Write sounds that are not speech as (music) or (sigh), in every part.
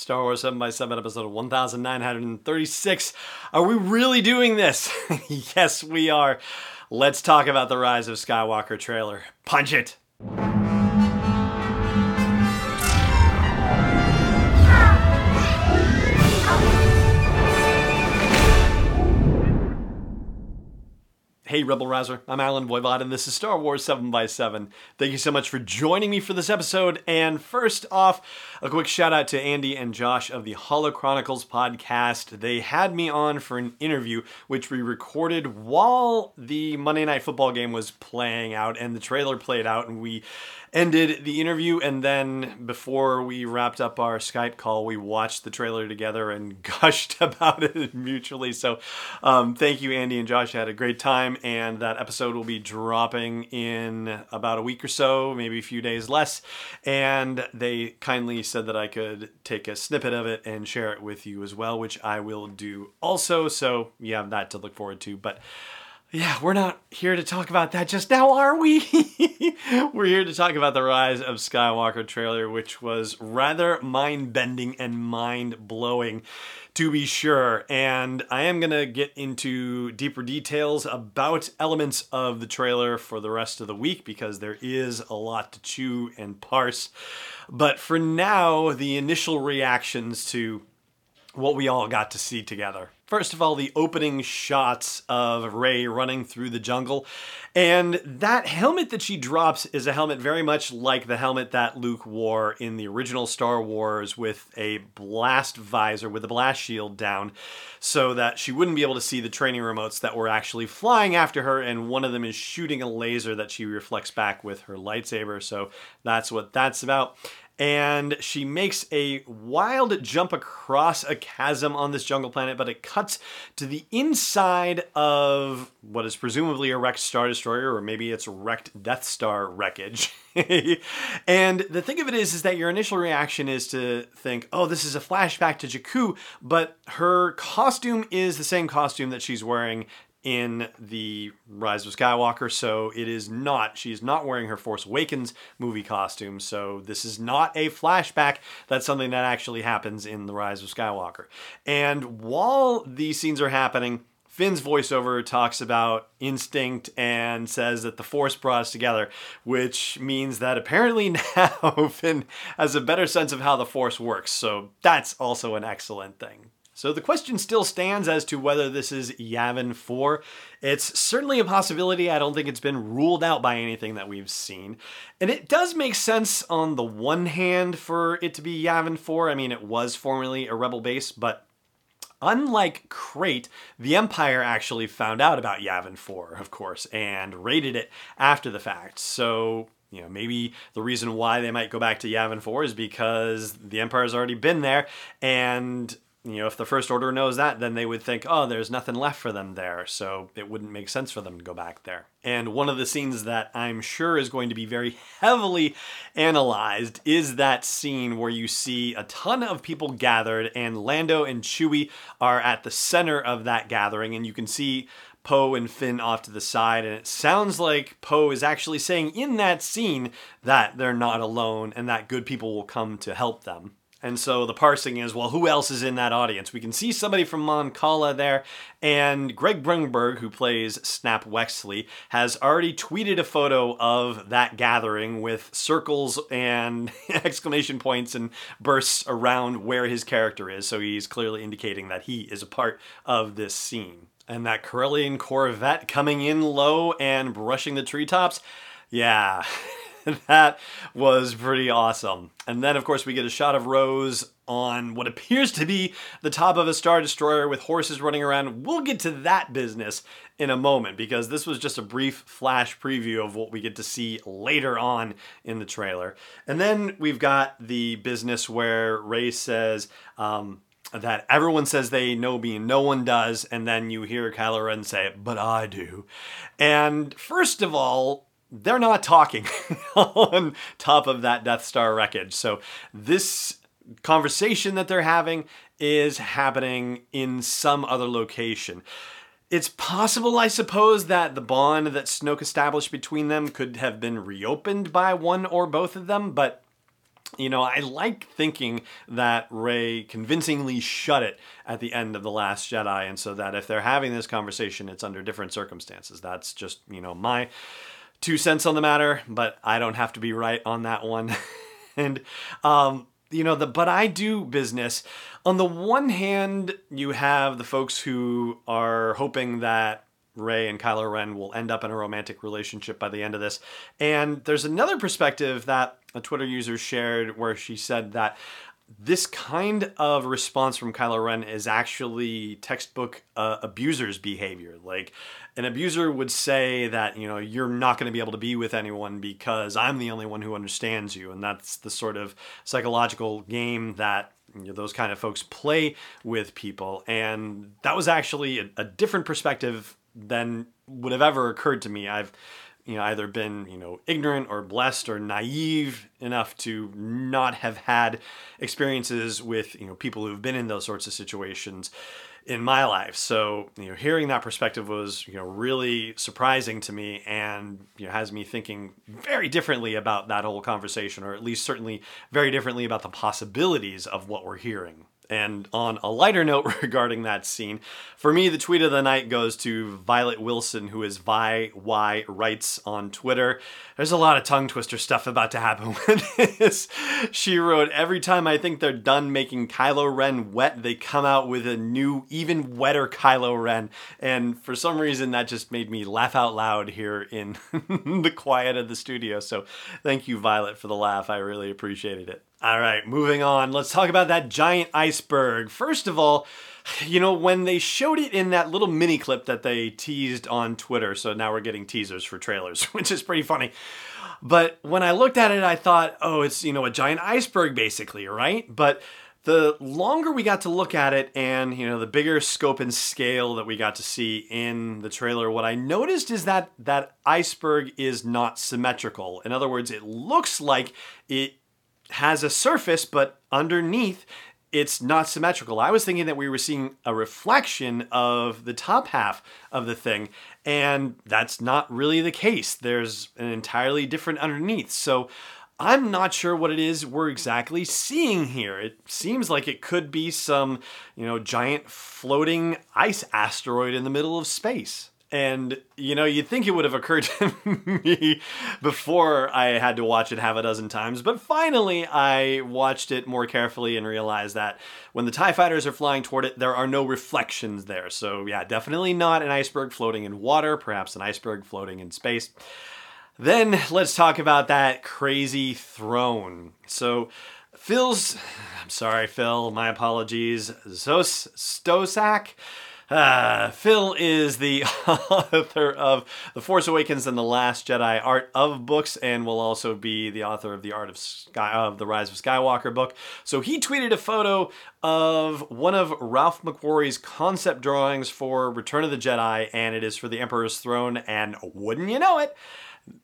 Star Wars 7 by 7 episode 1936. Are we really doing this? (laughs) yes, we are. Let's talk about the Rise of Skywalker trailer. Punch it! Hey, Rebel Rouser, I'm Allen Voivod, and this is Star Wars 7 by 7 Thank you so much for joining me for this episode. And first off, a quick shout out to Andy and Josh of the Holo Chronicles podcast. They had me on for an interview, which we recorded while the Monday Night Football game was playing out and the trailer played out, and we ended the interview. And then before we wrapped up our Skype call, we watched the trailer together and (laughs) gushed about it mutually. So um, thank you, Andy and Josh. I had a great time. And that episode will be dropping in about a week or so, maybe a few days less. And they kindly said that I could take a snippet of it and share it with you as well, which I will do also. So you have that to look forward to. But yeah, we're not here to talk about that just now, are we? (laughs) we're here to talk about the Rise of Skywalker trailer, which was rather mind bending and mind blowing, to be sure. And I am going to get into deeper details about elements of the trailer for the rest of the week because there is a lot to chew and parse. But for now, the initial reactions to what we all got to see together. First of all, the opening shots of Rey running through the jungle. And that helmet that she drops is a helmet very much like the helmet that Luke wore in the original Star Wars with a blast visor, with a blast shield down, so that she wouldn't be able to see the training remotes that were actually flying after her. And one of them is shooting a laser that she reflects back with her lightsaber. So that's what that's about and she makes a wild jump across a chasm on this jungle planet, but it cuts to the inside of what is presumably a wrecked Star Destroyer, or maybe it's wrecked Death Star wreckage. (laughs) and the thing of it is, is that your initial reaction is to think, oh, this is a flashback to Jakku, but her costume is the same costume that she's wearing in the Rise of Skywalker. So it is not, she's not wearing her Force Awakens movie costume. So this is not a flashback. That's something that actually happens in the Rise of Skywalker. And while these scenes are happening, Finn's voiceover talks about instinct and says that the Force brought us together, which means that apparently (laughs) now Finn has a better sense of how the Force works. So that's also an excellent thing. So the question still stands as to whether this is Yavin 4. It's certainly a possibility. I don't think it's been ruled out by anything that we've seen. And it does make sense on the one hand for it to be Yavin 4. I mean, it was formerly a rebel base, but Unlike Crait, the Empire actually found out about Yavin 4, of course, and raided it after the fact. So, you know, maybe the reason why they might go back to Yavin 4 is because the Empire's already been there and you know, if the First Order knows that, then they would think, oh, there's nothing left for them there, so it wouldn't make sense for them to go back there. And one of the scenes that I'm sure is going to be very heavily analyzed is that scene where you see a ton of people gathered, and Lando and Chewie are at the center of that gathering, and you can see Poe and Finn off to the side, and it sounds like Poe is actually saying in that scene that they're not alone and that good people will come to help them. And so the parsing is, well, who else is in that audience? We can see somebody from Mon Cala there, and Greg Grunberg, who plays Snap Wexley, has already tweeted a photo of that gathering with circles and (laughs) exclamation points and bursts around where his character is. So he's clearly indicating that he is a part of this scene. And that Corellian Corvette coming in low and brushing the treetops, yeah. (laughs) (laughs) that was pretty awesome. And then, of course, we get a shot of Rose on what appears to be the top of a Star Destroyer with horses running around. We'll get to that business in a moment because this was just a brief flash preview of what we get to see later on in the trailer. And then we've got the business where Rey says, um, that everyone says they know me and no one does, and then you hear Kylo Ren say, but I do. And first of all, they're not talking (laughs) on top of that Death Star wreckage. So this conversation that they're having is happening in some other location. It's possible, I suppose, that the bond that Snoke established between them could have been reopened by one or both of them, but you know, I like thinking that Rey convincingly shut it at the end of The Last Jedi, and so that if they're having this conversation, it's under different circumstances. That's just, you know, my two cents on the matter, but I don't have to be right on that one. (laughs) and, um, you know, the but I do business. On the one hand, you have the folks who are hoping that Rey and Kylo Ren will end up in a romantic relationship by the end of this. And there's another perspective that a Twitter user shared where she said that this kind of response from Kylo Ren is actually textbook uh, abuser's behavior. Like an abuser would say that, you know, you're not going to be able to be with anyone because I'm the only one who understands you. And that's the sort of psychological game that you know, those kind of folks play with people. And that was actually a, a different perspective than would have ever occurred to me. I've you know either been you know ignorant or blessed or naive enough to not have had experiences with you know people who've been in those sorts of situations in my life. So you know hearing that perspective was you know really surprising to me and you know has me thinking very differently about that whole conversation or at least certainly very differently about the possibilities of what we're hearing and on a lighter note (laughs) regarding that scene, for me, the tweet of the night goes to Violet Wilson, who is Vi Y Writes on Twitter. There's a lot of tongue twister stuff about to happen (laughs) with this. She wrote, Every time I think they're done making Kylo Ren wet, they come out with a new, even wetter Kylo Ren. And for some reason, that just made me laugh out loud here in (laughs) the quiet of the studio. So thank you, Violet, for the laugh. I really appreciated it. All right, moving on. Let's talk about that giant iceberg. First of all, (sighs) you know, when they showed it in that little mini clip that they teased on Twitter, so now we're getting teasers for trailers, (laughs) which is pretty funny. But when I looked at it, I thought, oh, it's, you know, a giant iceberg basically, right? But the longer we got to look at it and you know the bigger scope and scale that we got to see in the trailer what i noticed is that that iceberg is not symmetrical in other words it looks like it has a surface, but underneath it's not symmetrical. I was thinking that we were seeing a reflection of the top half of the thing, and that's not really the case. There's an entirely different underneath. So I'm not sure what it is we're exactly seeing here. It seems like it could be some, you know, giant floating ice asteroid in the middle of space. And, you know, you'd think it would have occurred (laughs) to me before I had to watch it half a dozen times. But finally, I watched it more carefully and realized that when the TIE fighters are flying toward it, there are no reflections there. So, yeah, definitely not an iceberg floating in water, perhaps an iceberg floating in space. Then let's talk about that crazy throne. So, Phil's, (sighs) I'm sorry, Phil, my apologies, Szostak uh, Phil is the (laughs) author of The Force Awakens and The Last Jedi Art of books, and will also be the author of the Art of Sky of the Rise of Skywalker book. So he tweeted a photo of one of Ralph McQuarrie's concept drawings for Return of the Jedi, and it is for the Emperor's throne. And wouldn't you know it,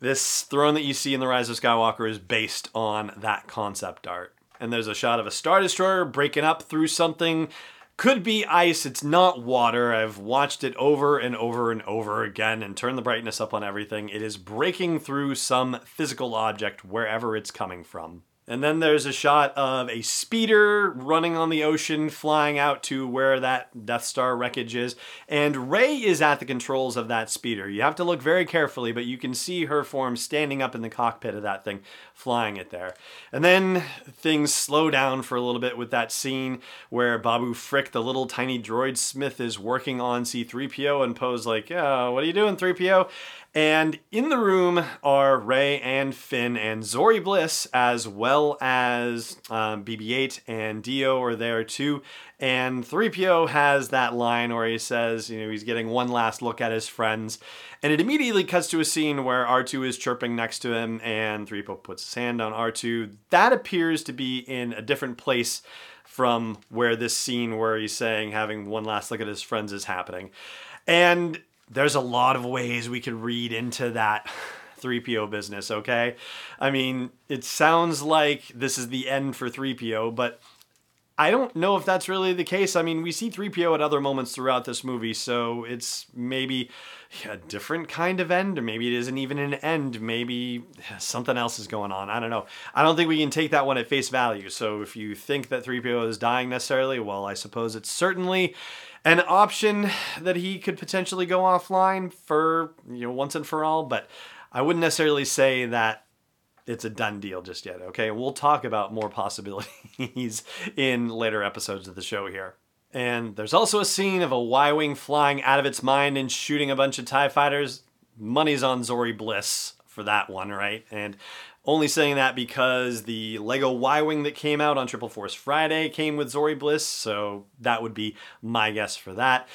this throne that you see in The Rise of Skywalker is based on that concept art. And there's a shot of a Star Destroyer breaking up through something could be ice, it's not water. I've watched it over and over and over again and turned the brightness up on everything. It is breaking through some physical object wherever it's coming from. And then there's a shot of a speeder running on the ocean, flying out to where that Death Star wreckage is. And Rey is at the controls of that speeder. You have to look very carefully, but you can see her form standing up in the cockpit of that thing, flying it there. And then things slow down for a little bit with that scene where Babu Frick, the little tiny droid smith, is working on C3PO and Poe's like, yeah, what are you doing, 3PO? And in the room are Rey and Finn and Zorii Bliss, as well as um, BB 8 and D-O are there too. And 3PO has that line where he says, you know, he's getting one last look at his friends. And it immediately cuts to a scene where R2 is chirping next to him and 3PO puts his hand on R2. That appears to be in a different place from where this scene where he's saying having one last look at his friends is happening. And there's a lot of ways we could read into that 3PO business, okay? I mean, it sounds like this is the end for 3PO, but I don't know if that's really the case. I mean, we see 3PO at other moments throughout this movie, so it's maybe a different kind of end, or maybe it isn't even an end. Maybe something else is going on. I don't know. I don't think we can take that one at face value. So if you think that 3PO is dying necessarily, well, I suppose it's certainly an option that he could potentially go offline for, you know, once and for all, but I wouldn't necessarily say that it's a done deal just yet. Okay, we'll talk about more (laughs) possibilities in later episodes of the show here. And there's also a scene of a Y Wing flying out of its mind and shooting a bunch of TIE fighters. Money's on Zorii Bliss for that one, right? And only saying that because the Lego Y Wing that came out on Triple Force Friday came with Zorii Bliss, so that would be my guess for that.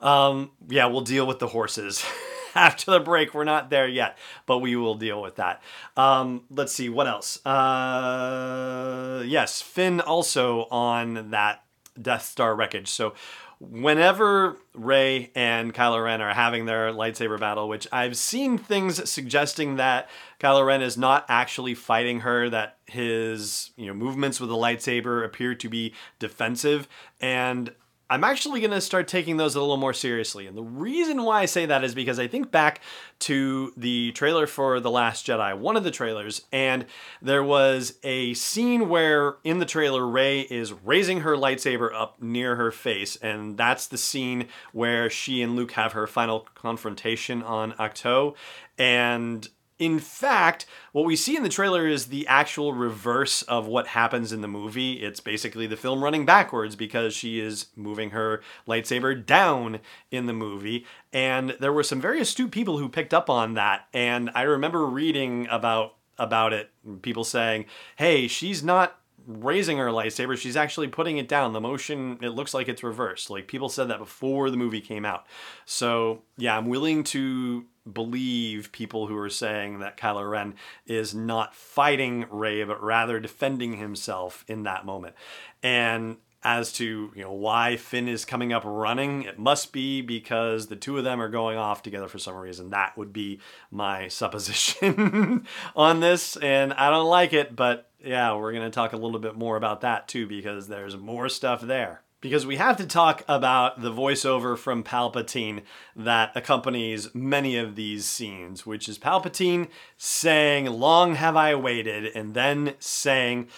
Um, yeah, we'll deal with the horses. (laughs) after the break. We're not there yet, but we will deal with that. Um, let's see, what else? Uh, yes, Finn also on that Death Star wreckage. So whenever Rey and Kylo Ren are having their lightsaber battle, which I've seen things suggesting that Kylo Ren is not actually fighting her, that his you know movements with the lightsaber appear to be defensive, and I'm actually going to start taking those a little more seriously. And the reason why I say that is because I think back to the trailer for The Last Jedi, one of the trailers, and there was a scene where in the trailer, Rey is raising her lightsaber up near her face. And that's the scene where she and Luke have her final confrontation on Ahch-To. And in fact, what we see in the trailer is the actual reverse of what happens in the movie. It's basically the film running backwards because she is moving her lightsaber down in the movie. And there were some very astute people who picked up on that. And I remember reading about about it, people saying, "Hey, she's not raising her lightsaber, she's actually putting it down. The motion, it looks like it's reversed. Like people said that before the movie came out. So, yeah, I'm willing to believe people who are saying that Kylo Ren is not fighting Rey, but rather defending himself in that moment. And as to you know why Finn is coming up running, it must be because the two of them are going off together for some reason. That would be my (laughs) supposition on this, and I don't like it, but yeah, we're to talk a little bit more about that too because there's more stuff there because we have to talk about the voiceover from Palpatine that accompanies many of these scenes, which is Palpatine saying, Long have I waited, and then saying,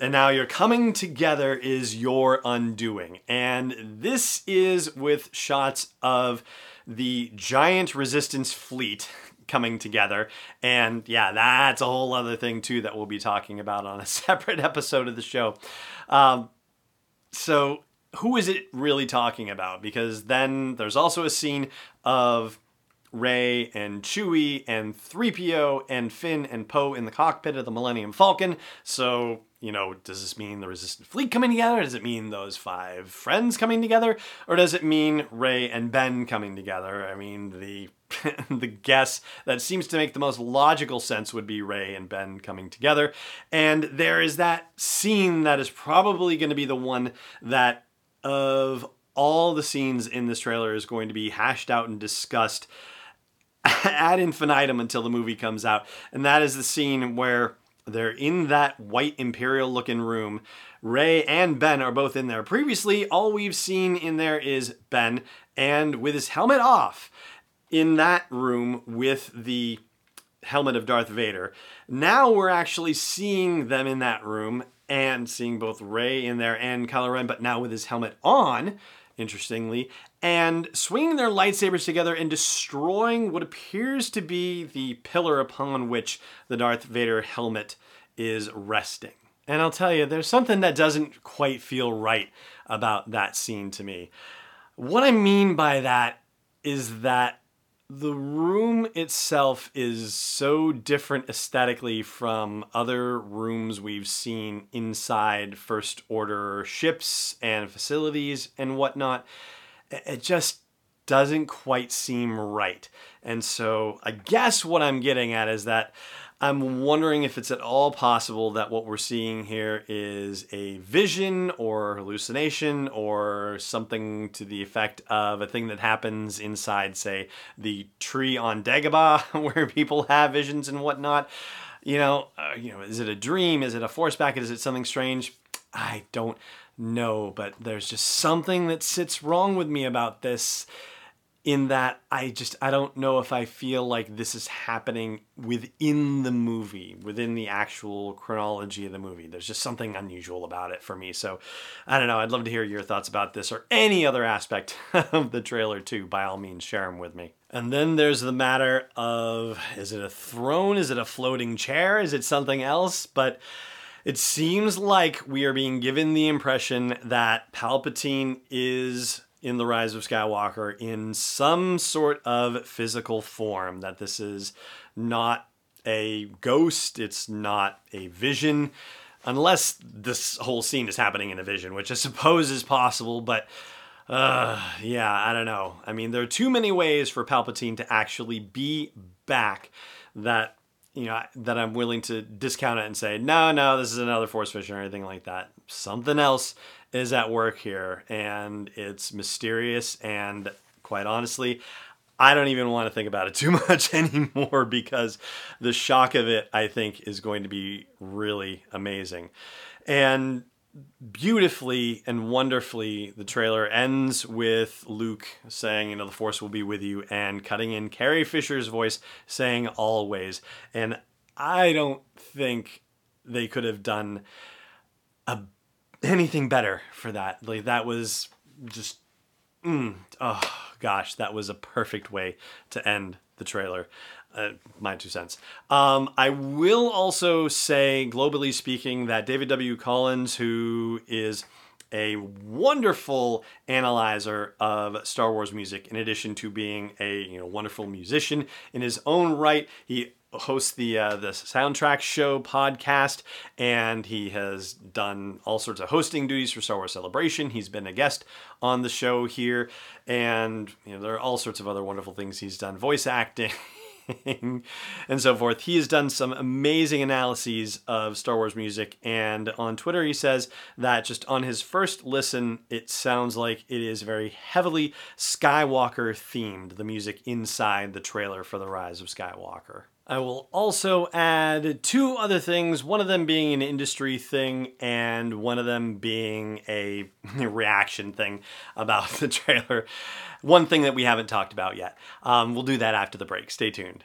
and now your coming together is your undoing. And this is with shots of the giant resistance fleet (laughs) coming together. And yeah, that's a whole other thing too that we'll be talking about on a (laughs) separate episode of the show. Um, so who is it really talking about? Because then there's also a scene of Rey and Chewie and 3PO and Finn and Poe in the cockpit of the Millennium Falcon. So, you know, does this mean the Resistance Fleet coming together? Does it mean those five friends coming together? Or does it mean Rey and Ben coming together? I mean, the (laughs) the guess that seems to make the most logical sense would be Rey and Ben coming together. And there is that scene that is probably going to be the one that of all the scenes in this trailer is going to be hashed out and discussed (laughs) ad infinitum until the movie comes out. And that is the scene where they're in that white imperial looking room. Rey and Ben are both in there. Previously, all we've seen in there is Ben and with his helmet off in that room with the helmet of Darth Vader. Now we're actually seeing them in that room and seeing both Rey in there and Kylo Ren, but now with his helmet on, interestingly, and swinging their lightsabers together and destroying what appears to be the pillar upon which the Darth Vader helmet is resting. And I'll tell you, there's something that doesn't quite feel right about that scene to me. What I mean by that is that the room itself is so different aesthetically from other rooms we've seen inside First Order ships and facilities and whatnot. It just doesn't quite seem right. And so I guess what I'm getting at is that I'm wondering if it's at all possible that what we're seeing here is a vision or hallucination or something to the effect of a thing that happens inside, say, the tree on Dagobah, (laughs) where people have visions and whatnot. You know, uh, you know, is it a dream? Is it a force packet? Is it something strange? I don't know, but there's just something that sits wrong with me about this in that I just I don't know if I feel like this is happening within the movie, within the actual chronology of the movie. There's just something unusual about it for me. So I don't know. I'd love to hear your thoughts about this or any other aspect (laughs) of the trailer too. By all means, share them with me. And then there's the matter of is it a throne? Is it a floating chair? Is it something else? But it seems like we are being given the impression that Palpatine is in The Rise of Skywalker in some sort of physical form, that this is not a ghost, it's not a vision, unless this whole scene is happening in a vision, which I suppose is possible, but uh, yeah, I don't know. I mean, there are too many ways for Palpatine to actually be back that you know that I'm willing to discount it and say no, no, this is another Force vision or anything like that. Something else is at work here, and it's mysterious. And quite honestly, I don't even want to think about it too (laughs) much anymore because the shock of it, I think, is going to be really amazing. And beautifully and wonderfully, the trailer ends with Luke saying, you know, the Force will be with you, and cutting in Carrie Fisher's voice saying, always. And I don't think they could have done a anything better for that. Like that was just, mm, oh gosh, that was a perfect way to end the trailer. Uh, my two cents. Um, I will also say, globally speaking, that David W. Collins, who is a wonderful analyzer of Star Wars music, in addition to being a you know wonderful musician in his own right, he hosts the uh, the soundtrack show podcast, and he has done all sorts of hosting duties for Star Wars Celebration. He's been a guest on the show here, and you know there are all sorts of other wonderful things he's done, voice acting. (laughs) and so forth. He has done some amazing analyses of Star Wars music, and on Twitter he says that just on his first listen, it sounds like it is very heavily Skywalker themed, the music inside the trailer for The Rise of Skywalker. I will also add two other things, one of them being an industry thing and one of them being a (laughs) reaction thing about (laughs) the trailer. One thing that we haven't talked about yet. Um, we'll do that after the break. Stay tuned.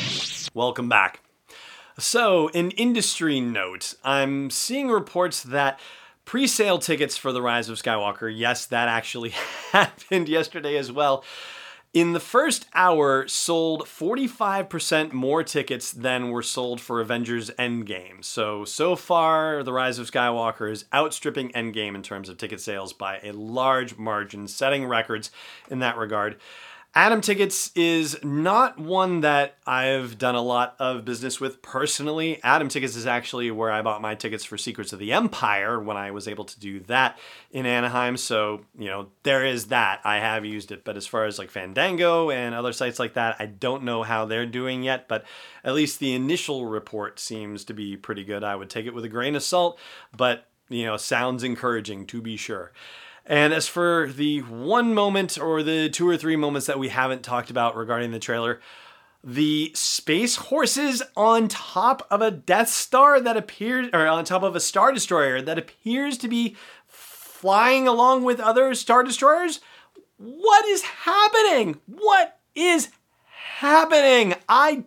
Welcome back. So, an industry note I'm seeing reports that pre sale tickets for The Rise of Skywalker, yes, that actually (laughs) happened yesterday as well. In the first hour, sold 45% more tickets than were sold for Avengers Endgame. So, so far, The Rise of Skywalker is outstripping Endgame in terms of ticket sales by a large margin, setting records in that regard. Atom Tickets is not one that I've done a lot of business with personally. Atom Tickets is actually where I bought my tickets for Secrets of the Empire when I was able to do that in Anaheim. So, you know, there is that. I have used it. But as far as like Fandango and other sites like that, I don't know how they're doing yet. But at least the initial report seems to be pretty good. I would take it with a grain of salt, but, you know, sounds encouraging to be sure. And as for the one moment or the two or three moments that we haven't talked about regarding the trailer, the space horses on top of a Death Star that appears, or on top of a Star Destroyer that appears to be flying along with other Star Destroyers. What is happening? What is happening? I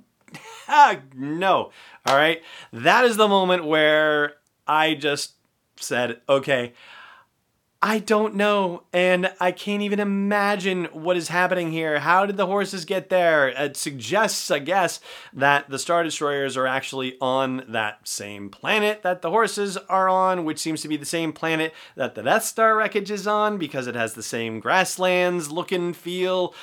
uh, (laughs) no. All right. That is the moment where I just said, okay, I don't know, and I can't even imagine what is happening here. How did the horses get there? It suggests, I guess, that the Star Destroyers are actually on that same planet that the horses are on, which seems to be the same planet that the Death Star wreckage is on because it has the same grasslands look and feel.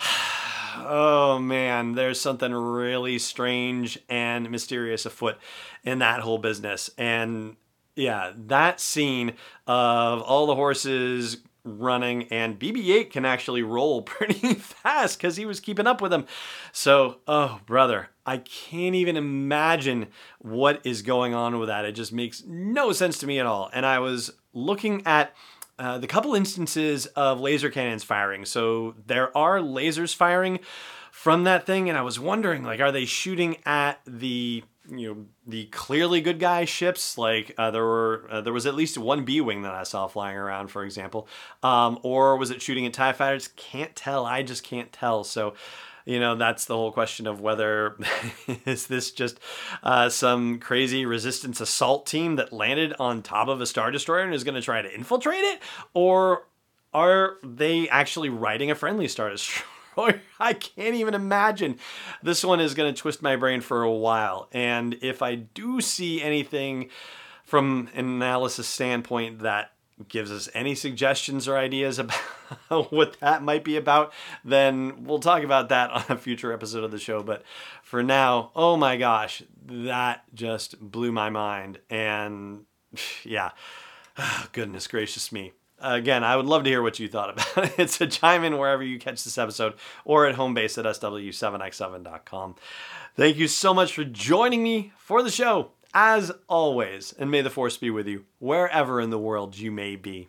(sighs) oh man, there's something really strange and mysterious afoot in that whole business. And Yeah, that scene of all the horses running and BB-8 can actually roll (laughs) pretty fast because he was keeping up with them. So, oh brother, I can't even imagine what is going on with that. It just makes no sense to me at all. And I was looking at uh, the couple instances of laser cannons firing. So there are lasers firing from that thing, and I was wondering, like, are they shooting at the you know the clearly good guy ships like uh, there were uh, there was at least one b wing that i saw flying around for example. Um, or was it shooting at tie fighters? Can't tell. I just can't tell. So you know that's the whole question of whether (laughs) is this just uh, some crazy resistance assault team that landed on top of a star destroyer and is going to try to infiltrate it? Or are they actually riding a friendly star destroyer (laughs) I can't even imagine. This one is going to twist my brain for a while. And if I do see anything from an analysis standpoint that gives us any suggestions or ideas (laughs) about what that might be about, then we'll talk about that on a future episode of the show. But for now, oh my gosh, that just blew my mind. And (sighs) yeah, (sighs) goodness gracious me again, I would love to hear what you thought about (laughs) it. A chime in wherever you catch this episode or at home base at sw7x7.com. Thank you so much for joining me for the show, as always, and may the force be with you wherever in the world you may be